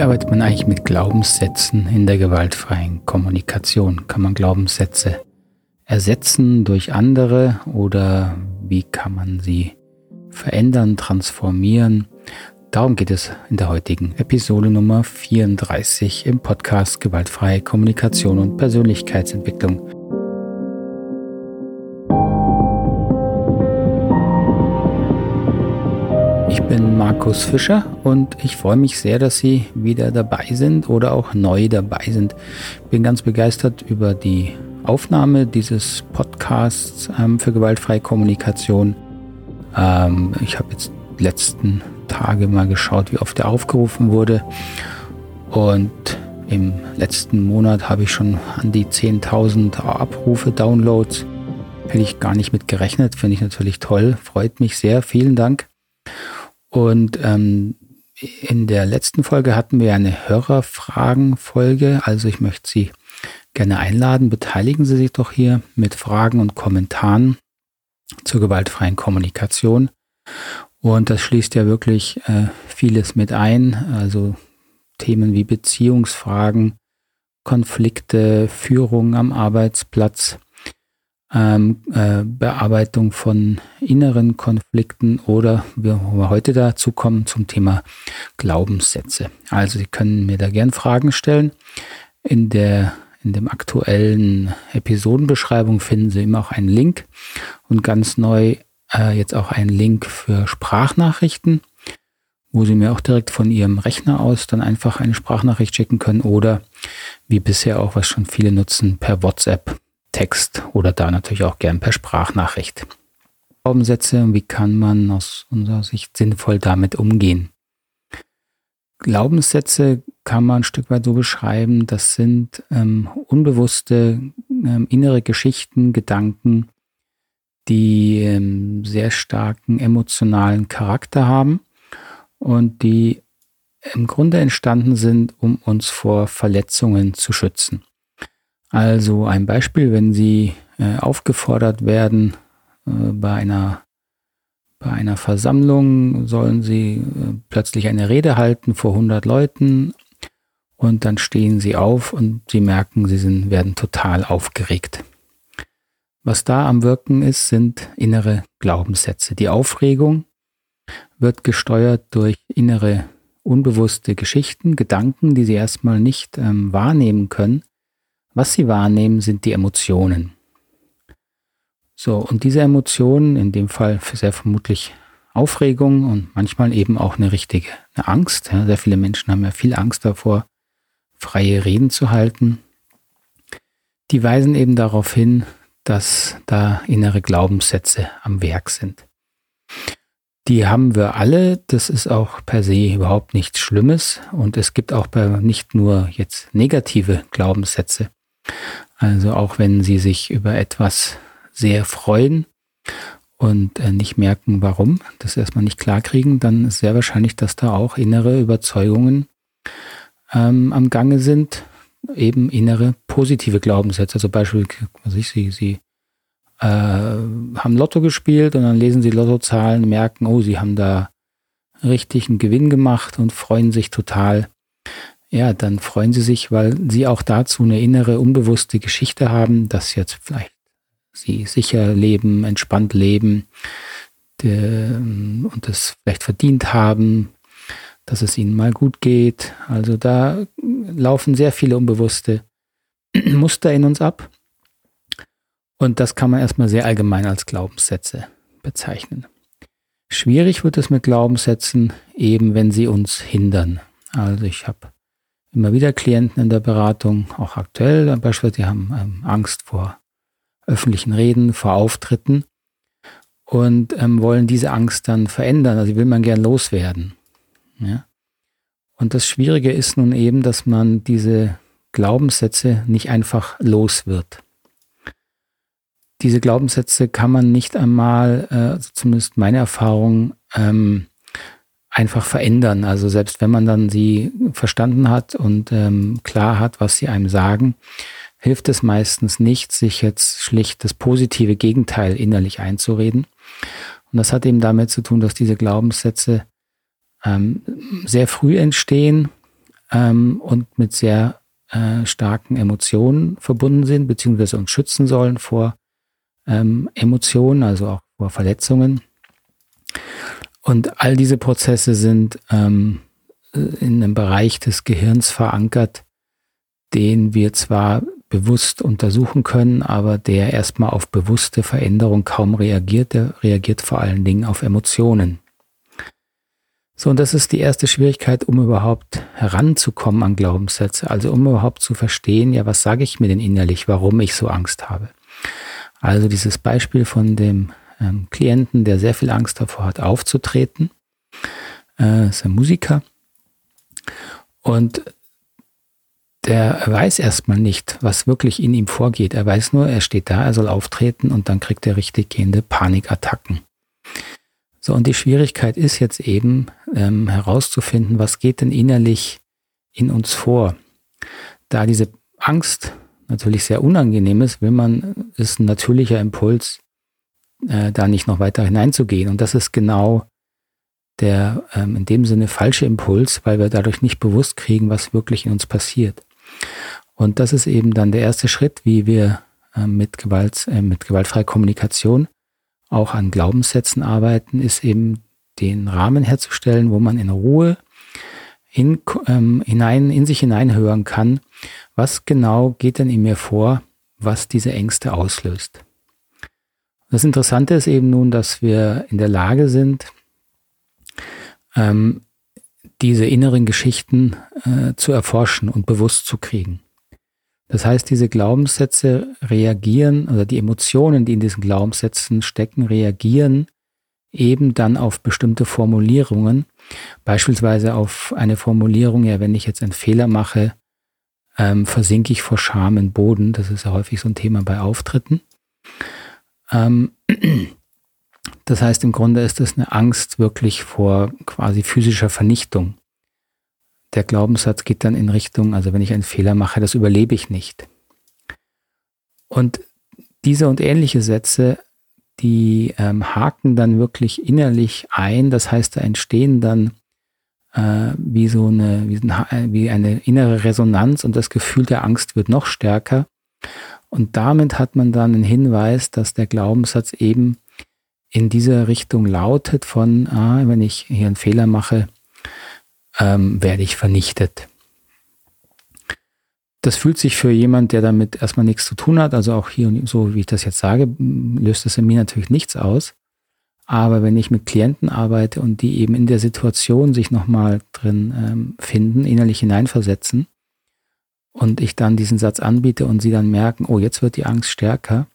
Wie arbeitet man eigentlich mit Glaubenssätzen in der gewaltfreien Kommunikation? Kann man Glaubenssätze ersetzen durch andere oder wie kann man sie verändern, transformieren? Darum geht es in der heutigen Episode Nummer 34 im Podcast Gewaltfreie Kommunikation und Persönlichkeitsentwicklung. Markus Fischer und ich freue mich sehr, dass Sie wieder dabei sind oder auch neu dabei sind. Bin ganz begeistert über die Aufnahme dieses Podcasts ähm, für gewaltfreie Kommunikation. Ähm, ich habe jetzt die letzten Tage mal geschaut, wie oft er aufgerufen wurde. Und im letzten Monat habe ich schon an die 10.000 Abrufe, Downloads. Hätte ich gar nicht mit gerechnet, finde ich natürlich toll, freut mich sehr. Vielen Dank. Und ähm, in der letzten Folge hatten wir eine Hörerfragen-Folge. Also ich möchte Sie gerne einladen. Beteiligen Sie sich doch hier mit Fragen und Kommentaren zur gewaltfreien Kommunikation. Und das schließt ja wirklich äh, vieles mit ein. Also Themen wie Beziehungsfragen, Konflikte, Führung am Arbeitsplatz, ähm, äh, Bearbeitung von inneren Konflikten oder wo wir heute dazu kommen zum Thema Glaubenssätze. Also Sie können mir da gern Fragen stellen. In der in dem aktuellen Episodenbeschreibung finden Sie immer auch einen Link und ganz neu äh, jetzt auch einen Link für Sprachnachrichten, wo Sie mir auch direkt von Ihrem Rechner aus dann einfach eine Sprachnachricht schicken können oder wie bisher auch, was schon viele nutzen, per WhatsApp Text oder da natürlich auch gern per Sprachnachricht. Glaubenssätze und wie kann man aus unserer Sicht sinnvoll damit umgehen? Glaubenssätze kann man ein Stück weit so beschreiben, das sind ähm, unbewusste ähm, innere Geschichten, Gedanken, die ähm, sehr starken emotionalen Charakter haben und die im Grunde entstanden sind, um uns vor Verletzungen zu schützen. Also ein Beispiel, wenn Sie äh, aufgefordert werden, äh, bei einer bei einer Versammlung sollen Sie äh, plötzlich eine Rede halten vor 100 Leuten und dann stehen Sie auf und Sie merken, Sie sind, werden total aufgeregt. Was da am Wirken ist, sind innere Glaubenssätze. Die Aufregung wird gesteuert durch innere unbewusste Geschichten, Gedanken, die Sie erstmal nicht ähm, wahrnehmen können, was sie wahrnehmen, sind die Emotionen. So, und diese Emotionen, in dem Fall sehr vermutlich Aufregung und manchmal eben auch eine richtige eine Angst. Ja, sehr viele Menschen haben ja viel Angst davor, freie Reden zu halten. Die weisen eben darauf hin, dass da innere Glaubenssätze am Werk sind. Die haben wir alle. Das ist auch per se überhaupt nichts Schlimmes. Und es gibt auch nicht nur jetzt negative Glaubenssätze. Also auch wenn Sie sich über etwas sehr freuen und äh, nicht merken, warum, das erstmal nicht klarkriegen, dann ist sehr wahrscheinlich, dass da auch innere Überzeugungen ähm, am Gange sind, eben innere positive Glaubenssätze. Also Beispiel, was ich, Sie, Sie äh, haben Lotto gespielt und dann lesen Sie Lottozahlen, merken, oh, Sie haben da richtig einen Gewinn gemacht und freuen sich total ja, dann freuen sie sich, weil sie auch dazu eine innere, unbewusste Geschichte haben, dass jetzt vielleicht sie sicher leben, entspannt leben der, und das vielleicht verdient haben, dass es ihnen mal gut geht. Also da laufen sehr viele unbewusste Muster in uns ab. Und das kann man erstmal sehr allgemein als Glaubenssätze bezeichnen. Schwierig wird es mit Glaubenssätzen eben, wenn sie uns hindern. Also ich habe immer wieder Klienten in der Beratung, auch aktuell beispielsweise, die haben ähm, Angst vor öffentlichen Reden, vor Auftritten und ähm, wollen diese Angst dann verändern. Also will man gern loswerden. Ja? Und das Schwierige ist nun eben, dass man diese Glaubenssätze nicht einfach los wird. Diese Glaubenssätze kann man nicht einmal, äh, zumindest meine Erfahrung, ähm, einfach verändern. Also selbst wenn man dann sie verstanden hat und ähm, klar hat, was sie einem sagen, hilft es meistens nicht, sich jetzt schlicht das positive Gegenteil innerlich einzureden. Und das hat eben damit zu tun, dass diese Glaubenssätze ähm, sehr früh entstehen, ähm, und mit sehr äh, starken Emotionen verbunden sind, beziehungsweise uns schützen sollen vor ähm, Emotionen, also auch vor Verletzungen. Und all diese Prozesse sind ähm, in einem Bereich des Gehirns verankert, den wir zwar bewusst untersuchen können, aber der erstmal auf bewusste Veränderung kaum reagiert. Der reagiert vor allen Dingen auf Emotionen. So, und das ist die erste Schwierigkeit, um überhaupt heranzukommen an Glaubenssätze, also um überhaupt zu verstehen, ja, was sage ich mir denn innerlich, warum ich so Angst habe. Also dieses Beispiel von dem ähm, Klienten, der sehr viel Angst davor hat, aufzutreten, äh, ist ein Musiker und der weiß erstmal nicht, was wirklich in ihm vorgeht. Er weiß nur, er steht da, er soll auftreten und dann kriegt er richtig gehende Panikattacken. So, und die Schwierigkeit ist jetzt eben ähm, herauszufinden, was geht denn innerlich in uns vor. Da diese Angst natürlich sehr unangenehm ist, will man, ist ein natürlicher Impuls, äh, da nicht noch weiter hineinzugehen. Und das ist genau der ähm, in dem Sinne falsche Impuls, weil wir dadurch nicht bewusst kriegen, was wirklich in uns passiert. Und das ist eben dann der erste Schritt, wie wir äh, mit, Gewalt, äh, mit gewaltfreier Kommunikation auch an Glaubenssätzen arbeiten, ist eben den Rahmen herzustellen, wo man in Ruhe in, ähm, hinein, in sich hineinhören kann, was genau geht denn in mir vor, was diese Ängste auslöst. Das Interessante ist eben nun, dass wir in der Lage sind, ähm, diese inneren Geschichten äh, zu erforschen und bewusst zu kriegen. Das heißt, diese Glaubenssätze reagieren oder die Emotionen, die in diesen Glaubenssätzen stecken, reagieren eben dann auf bestimmte Formulierungen. Beispielsweise auf eine Formulierung, ja, wenn ich jetzt einen Fehler mache, ähm, versinke ich vor Scham im Boden. Das ist ja häufig so ein Thema bei Auftritten. Ähm, das heißt, im Grunde ist es eine Angst wirklich vor quasi physischer Vernichtung. Der Glaubenssatz geht dann in Richtung, also wenn ich einen Fehler mache, das überlebe ich nicht. Und diese und ähnliche Sätze, die ähm, haken dann wirklich innerlich ein. Das heißt, da entstehen dann äh, wie so eine, wie, wie eine innere Resonanz und das Gefühl der Angst wird noch stärker. Und damit hat man dann einen Hinweis, dass der Glaubenssatz eben in diese Richtung lautet von, ah, wenn ich hier einen Fehler mache, ähm, werde ich vernichtet. Das fühlt sich für jemand, der damit erstmal nichts zu tun hat, also auch hier, so wie ich das jetzt sage, löst das in mir natürlich nichts aus. Aber wenn ich mit Klienten arbeite und die eben in der Situation sich nochmal drin ähm, finden, innerlich hineinversetzen und ich dann diesen Satz anbiete und sie dann merken, oh, jetzt wird die Angst stärker,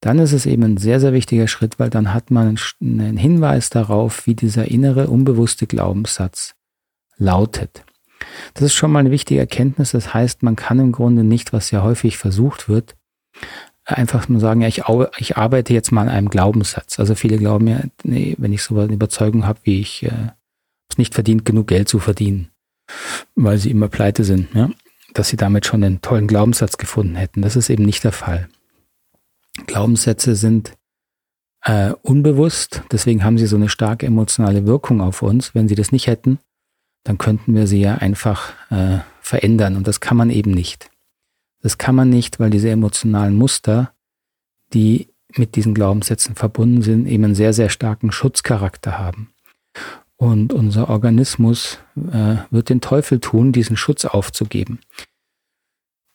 dann ist es eben ein sehr, sehr wichtiger Schritt, weil dann hat man einen Hinweis darauf, wie dieser innere, unbewusste Glaubenssatz lautet. Das ist schon mal eine wichtige Erkenntnis. Das heißt, man kann im Grunde nicht, was ja häufig versucht wird, einfach nur sagen, ja, ich, ich arbeite jetzt mal an einem Glaubenssatz. Also viele glauben ja, nee, wenn ich so eine Überzeugung habe, wie ich äh, es nicht verdient, genug Geld zu verdienen, weil sie immer pleite sind, ja, dass sie damit schon einen tollen Glaubenssatz gefunden hätten. Das ist eben nicht der Fall. Glaubenssätze sind äh, unbewusst, deswegen haben sie so eine starke emotionale Wirkung auf uns. Wenn sie das nicht hätten, dann könnten wir sie ja einfach äh, verändern und das kann man eben nicht. Das kann man nicht, weil diese emotionalen Muster, die mit diesen Glaubenssätzen verbunden sind, eben einen sehr, sehr starken Schutzcharakter haben. Und unser Organismus äh, wird den Teufel tun, diesen Schutz aufzugeben.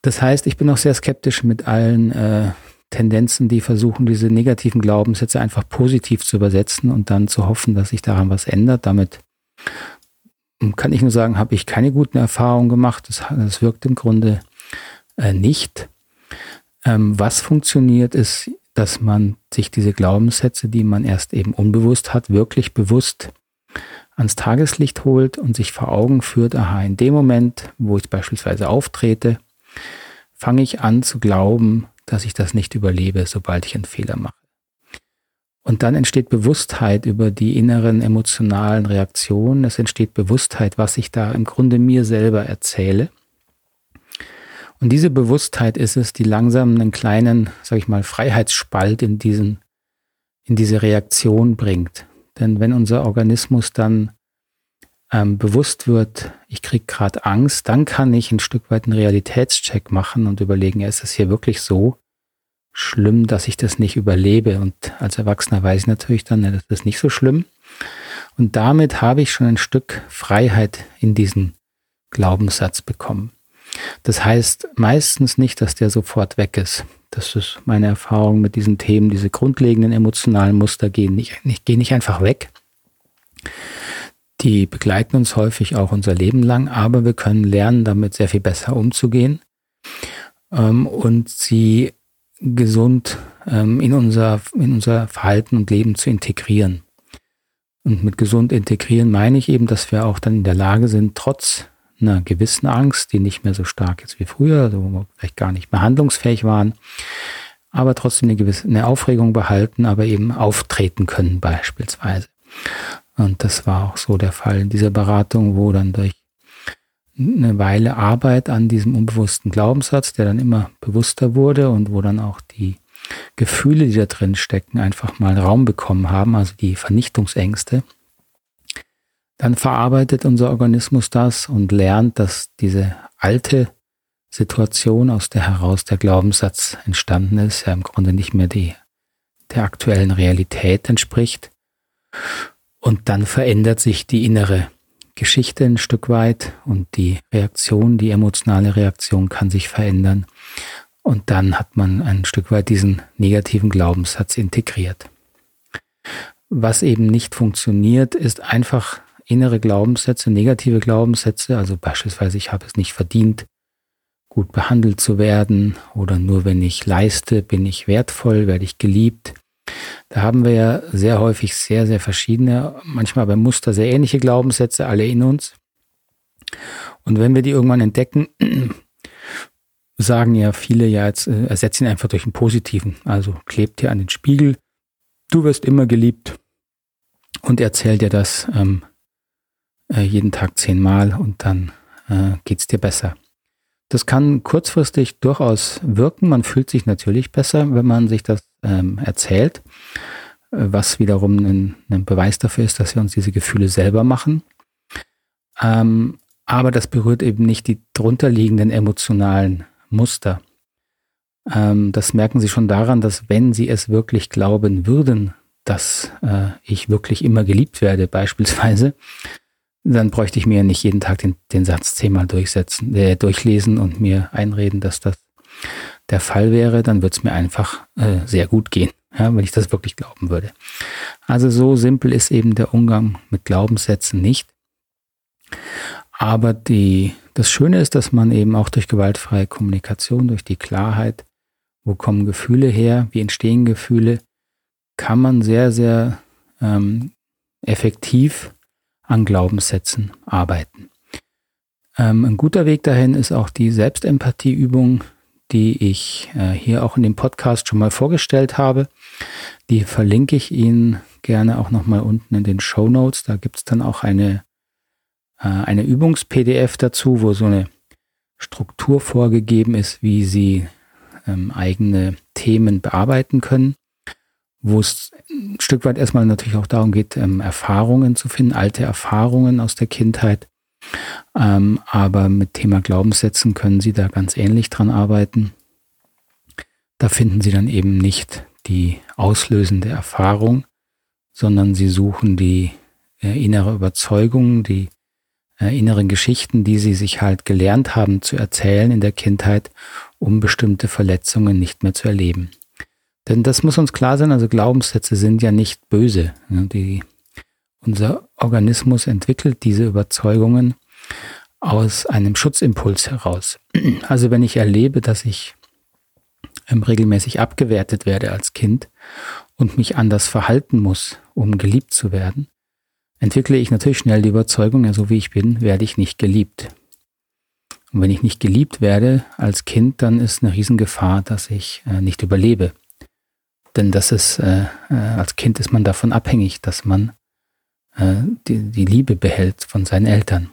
Das heißt, ich bin auch sehr skeptisch mit allen äh, Tendenzen, die versuchen, diese negativen Glaubenssätze einfach positiv zu übersetzen und dann zu hoffen, dass sich daran was ändert. Damit kann ich nur sagen, habe ich keine guten Erfahrungen gemacht. Das, das wirkt im Grunde äh, nicht. Ähm, was funktioniert, ist, dass man sich diese Glaubenssätze, die man erst eben unbewusst hat, wirklich bewusst ans Tageslicht holt und sich vor Augen führt, aha, in dem Moment, wo ich beispielsweise auftrete, fange ich an zu glauben, dass ich das nicht überlebe, sobald ich einen Fehler mache. Und dann entsteht Bewusstheit über die inneren emotionalen Reaktionen. Es entsteht Bewusstheit, was ich da im Grunde mir selber erzähle. Und diese Bewusstheit ist es, die langsam einen kleinen, sag ich mal, Freiheitsspalt in diesen, in diese Reaktion bringt. Denn wenn unser Organismus dann ähm, bewusst wird, ich kriege gerade Angst, dann kann ich ein Stück weit einen Realitätscheck machen und überlegen, ist es hier wirklich so schlimm, dass ich das nicht überlebe? Und als Erwachsener weiß ich natürlich dann, ja, das ist nicht so schlimm. Und damit habe ich schon ein Stück Freiheit in diesen Glaubenssatz bekommen. Das heißt meistens nicht, dass der sofort weg ist. Das ist meine Erfahrung mit diesen Themen. Diese grundlegenden emotionalen Muster gehen nicht, nicht, gehen nicht einfach weg. Die begleiten uns häufig auch unser Leben lang, aber wir können lernen, damit sehr viel besser umzugehen ähm, und sie gesund ähm, in, unser, in unser Verhalten und Leben zu integrieren. Und mit gesund integrieren meine ich eben, dass wir auch dann in der Lage sind, trotz einer gewissen Angst, die nicht mehr so stark ist wie früher, also wo wir vielleicht gar nicht mehr handlungsfähig waren, aber trotzdem eine gewisse eine Aufregung behalten, aber eben auftreten können beispielsweise. Und das war auch so der Fall in dieser Beratung, wo dann durch eine Weile Arbeit an diesem unbewussten Glaubenssatz, der dann immer bewusster wurde und wo dann auch die Gefühle, die da drin stecken, einfach mal Raum bekommen haben, also die Vernichtungsängste, dann verarbeitet unser Organismus das und lernt, dass diese alte Situation, aus der heraus der Glaubenssatz entstanden ist, ja im Grunde nicht mehr die, der aktuellen Realität entspricht. Und dann verändert sich die innere Geschichte ein Stück weit und die Reaktion, die emotionale Reaktion kann sich verändern. Und dann hat man ein Stück weit diesen negativen Glaubenssatz integriert. Was eben nicht funktioniert, ist einfach innere Glaubenssätze, negative Glaubenssätze, also beispielsweise ich habe es nicht verdient, gut behandelt zu werden oder nur wenn ich leiste, bin ich wertvoll, werde ich geliebt. Da haben wir ja sehr häufig sehr, sehr verschiedene, manchmal bei Muster sehr ähnliche Glaubenssätze, alle in uns. Und wenn wir die irgendwann entdecken, sagen ja viele ja jetzt, äh, ersetzen ihn einfach durch einen positiven. Also klebt dir an den Spiegel, du wirst immer geliebt und erzählt dir das ähm, äh, jeden Tag zehnmal und dann äh, geht's dir besser. Das kann kurzfristig durchaus wirken. Man fühlt sich natürlich besser, wenn man sich das ähm, erzählt, äh, was wiederum ein, ein, Beweis dafür ist, dass wir uns diese Gefühle selber machen. Ähm, aber das berührt eben nicht die drunterliegenden emotionalen Muster. Ähm, das merken Sie schon daran, dass wenn Sie es wirklich glauben würden, dass äh, ich wirklich immer geliebt werde, beispielsweise, dann bräuchte ich mir nicht jeden Tag den, den Satz zehnmal durchsetzen, äh, durchlesen und mir einreden, dass das der Fall wäre, dann würde es mir einfach äh, sehr gut gehen, ja, wenn ich das wirklich glauben würde. Also so simpel ist eben der Umgang mit Glaubenssätzen nicht. Aber die, das Schöne ist, dass man eben auch durch gewaltfreie Kommunikation, durch die Klarheit, wo kommen Gefühle her, wie entstehen Gefühle, kann man sehr, sehr ähm, effektiv an Glaubenssätzen arbeiten. Ähm, ein guter Weg dahin ist auch die Selbstempathieübung, die ich äh, hier auch in dem Podcast schon mal vorgestellt habe. Die verlinke ich Ihnen gerne auch nochmal unten in den Show Notes. Da gibt es dann auch eine, äh, eine Übungs-PDF dazu, wo so eine Struktur vorgegeben ist, wie Sie ähm, eigene Themen bearbeiten können wo es ein Stück weit erstmal natürlich auch darum geht, ähm, Erfahrungen zu finden, alte Erfahrungen aus der Kindheit. Ähm, aber mit Thema Glaubenssätzen können Sie da ganz ähnlich dran arbeiten. Da finden Sie dann eben nicht die auslösende Erfahrung, sondern Sie suchen die äh, innere Überzeugung, die äh, inneren Geschichten, die Sie sich halt gelernt haben zu erzählen in der Kindheit, um bestimmte Verletzungen nicht mehr zu erleben. Denn das muss uns klar sein, also Glaubenssätze sind ja nicht böse. Die, unser Organismus entwickelt diese Überzeugungen aus einem Schutzimpuls heraus. Also wenn ich erlebe, dass ich ähm, regelmäßig abgewertet werde als Kind und mich anders verhalten muss, um geliebt zu werden, entwickle ich natürlich schnell die Überzeugung, ja, so wie ich bin, werde ich nicht geliebt. Und wenn ich nicht geliebt werde als Kind, dann ist eine Riesengefahr, dass ich äh, nicht überlebe. Denn das ist, äh, äh, als Kind ist man davon abhängig, dass man äh, die, die Liebe behält von seinen Eltern.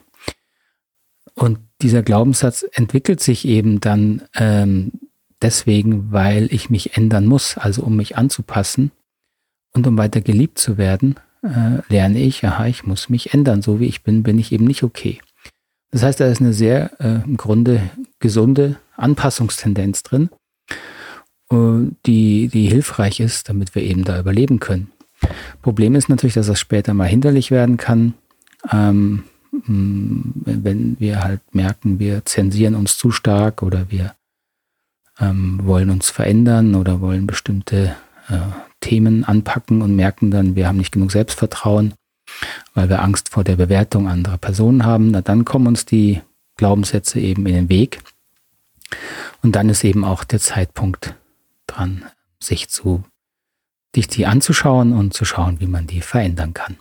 Und dieser Glaubenssatz entwickelt sich eben dann ähm, deswegen, weil ich mich ändern muss, also um mich anzupassen und um weiter geliebt zu werden, äh, lerne ich, aha, ich muss mich ändern. So wie ich bin, bin ich eben nicht okay. Das heißt, da ist eine sehr äh, im Grunde gesunde Anpassungstendenz drin, die, die hilfreich ist, damit wir eben da überleben können. Problem ist natürlich, dass das später mal hinderlich werden kann, ähm, wenn wir halt merken, wir zensieren uns zu stark oder wir ähm, wollen uns verändern oder wollen bestimmte äh, Themen anpacken und merken dann, wir haben nicht genug Selbstvertrauen, weil wir Angst vor der Bewertung anderer Personen haben. Na, dann kommen uns die Glaubenssätze eben in den Weg. Und dann ist eben auch der Zeitpunkt dran, sich zu, dich die anzuschauen und zu schauen, wie man die verändern kann.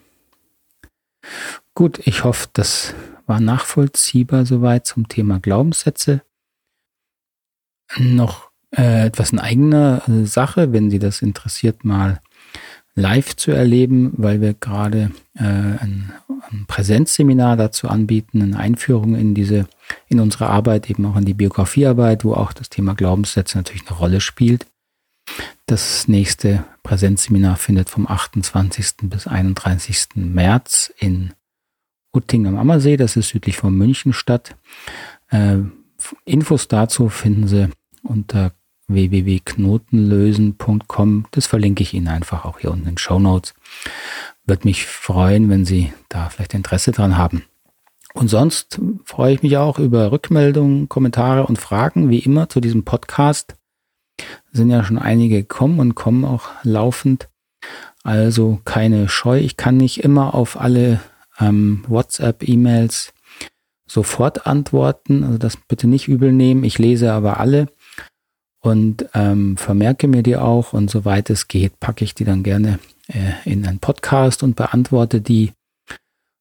Gut, ich hoffe, das war nachvollziehbar soweit zum Thema Glaubenssätze. Noch äh, etwas in eigener äh, Sache, wenn Sie das interessiert, mal live zu erleben, weil wir gerade äh, ein, ein Präsenzseminar dazu anbieten, eine Einführung in diese, in unsere Arbeit, eben auch in die Biografiearbeit, wo auch das Thema Glaubenssätze natürlich eine Rolle spielt. Das nächste Präsenzseminar findet vom 28. bis 31. März in Utting am Ammersee, das ist südlich von München statt. Äh, Infos dazu finden Sie unter www.knotenlösen.com. Das verlinke ich Ihnen einfach auch hier unten in den Show Notes. Würde mich freuen, wenn Sie da vielleicht Interesse dran haben. Und sonst freue ich mich auch über Rückmeldungen, Kommentare und Fragen, wie immer zu diesem Podcast. Sind ja schon einige gekommen und kommen auch laufend. Also keine Scheu. Ich kann nicht immer auf alle ähm, WhatsApp-E-Mails sofort antworten. Also das bitte nicht übel nehmen. Ich lese aber alle und ähm, vermerke mir die auch und soweit es geht, packe ich die dann gerne äh, in einen Podcast und beantworte die,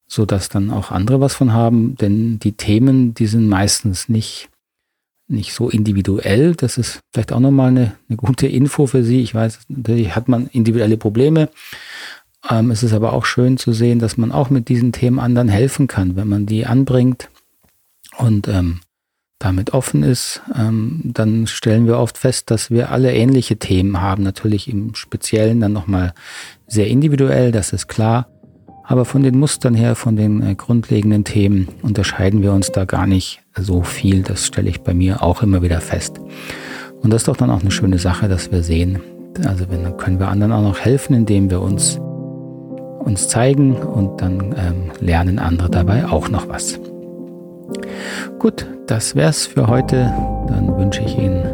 so dass dann auch andere was von haben, denn die Themen, die sind meistens nicht nicht so individuell. Das ist vielleicht auch nochmal eine, eine gute Info für Sie. Ich weiß, natürlich hat man individuelle Probleme. Ähm, es ist aber auch schön zu sehen, dass man auch mit diesen Themen anderen helfen kann, wenn man die anbringt und ähm, damit offen ist, ähm, dann stellen wir oft fest, dass wir alle ähnliche Themen haben. Natürlich im Speziellen dann nochmal sehr individuell, das ist klar. Aber von den Mustern her, von den äh, grundlegenden Themen unterscheiden wir uns da gar nicht so viel. Das stelle ich bei mir auch immer wieder fest. Und das ist doch dann auch eine schöne Sache, dass wir sehen. Also wenn, dann können wir anderen auch noch helfen, indem wir uns, uns zeigen und dann ähm, lernen andere dabei auch noch was. Gut, das wär's für heute. Dann wünsche ich Ihnen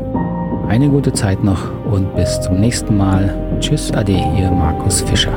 eine gute Zeit noch und bis zum nächsten Mal. Tschüss, Ade, Ihr Markus Fischer.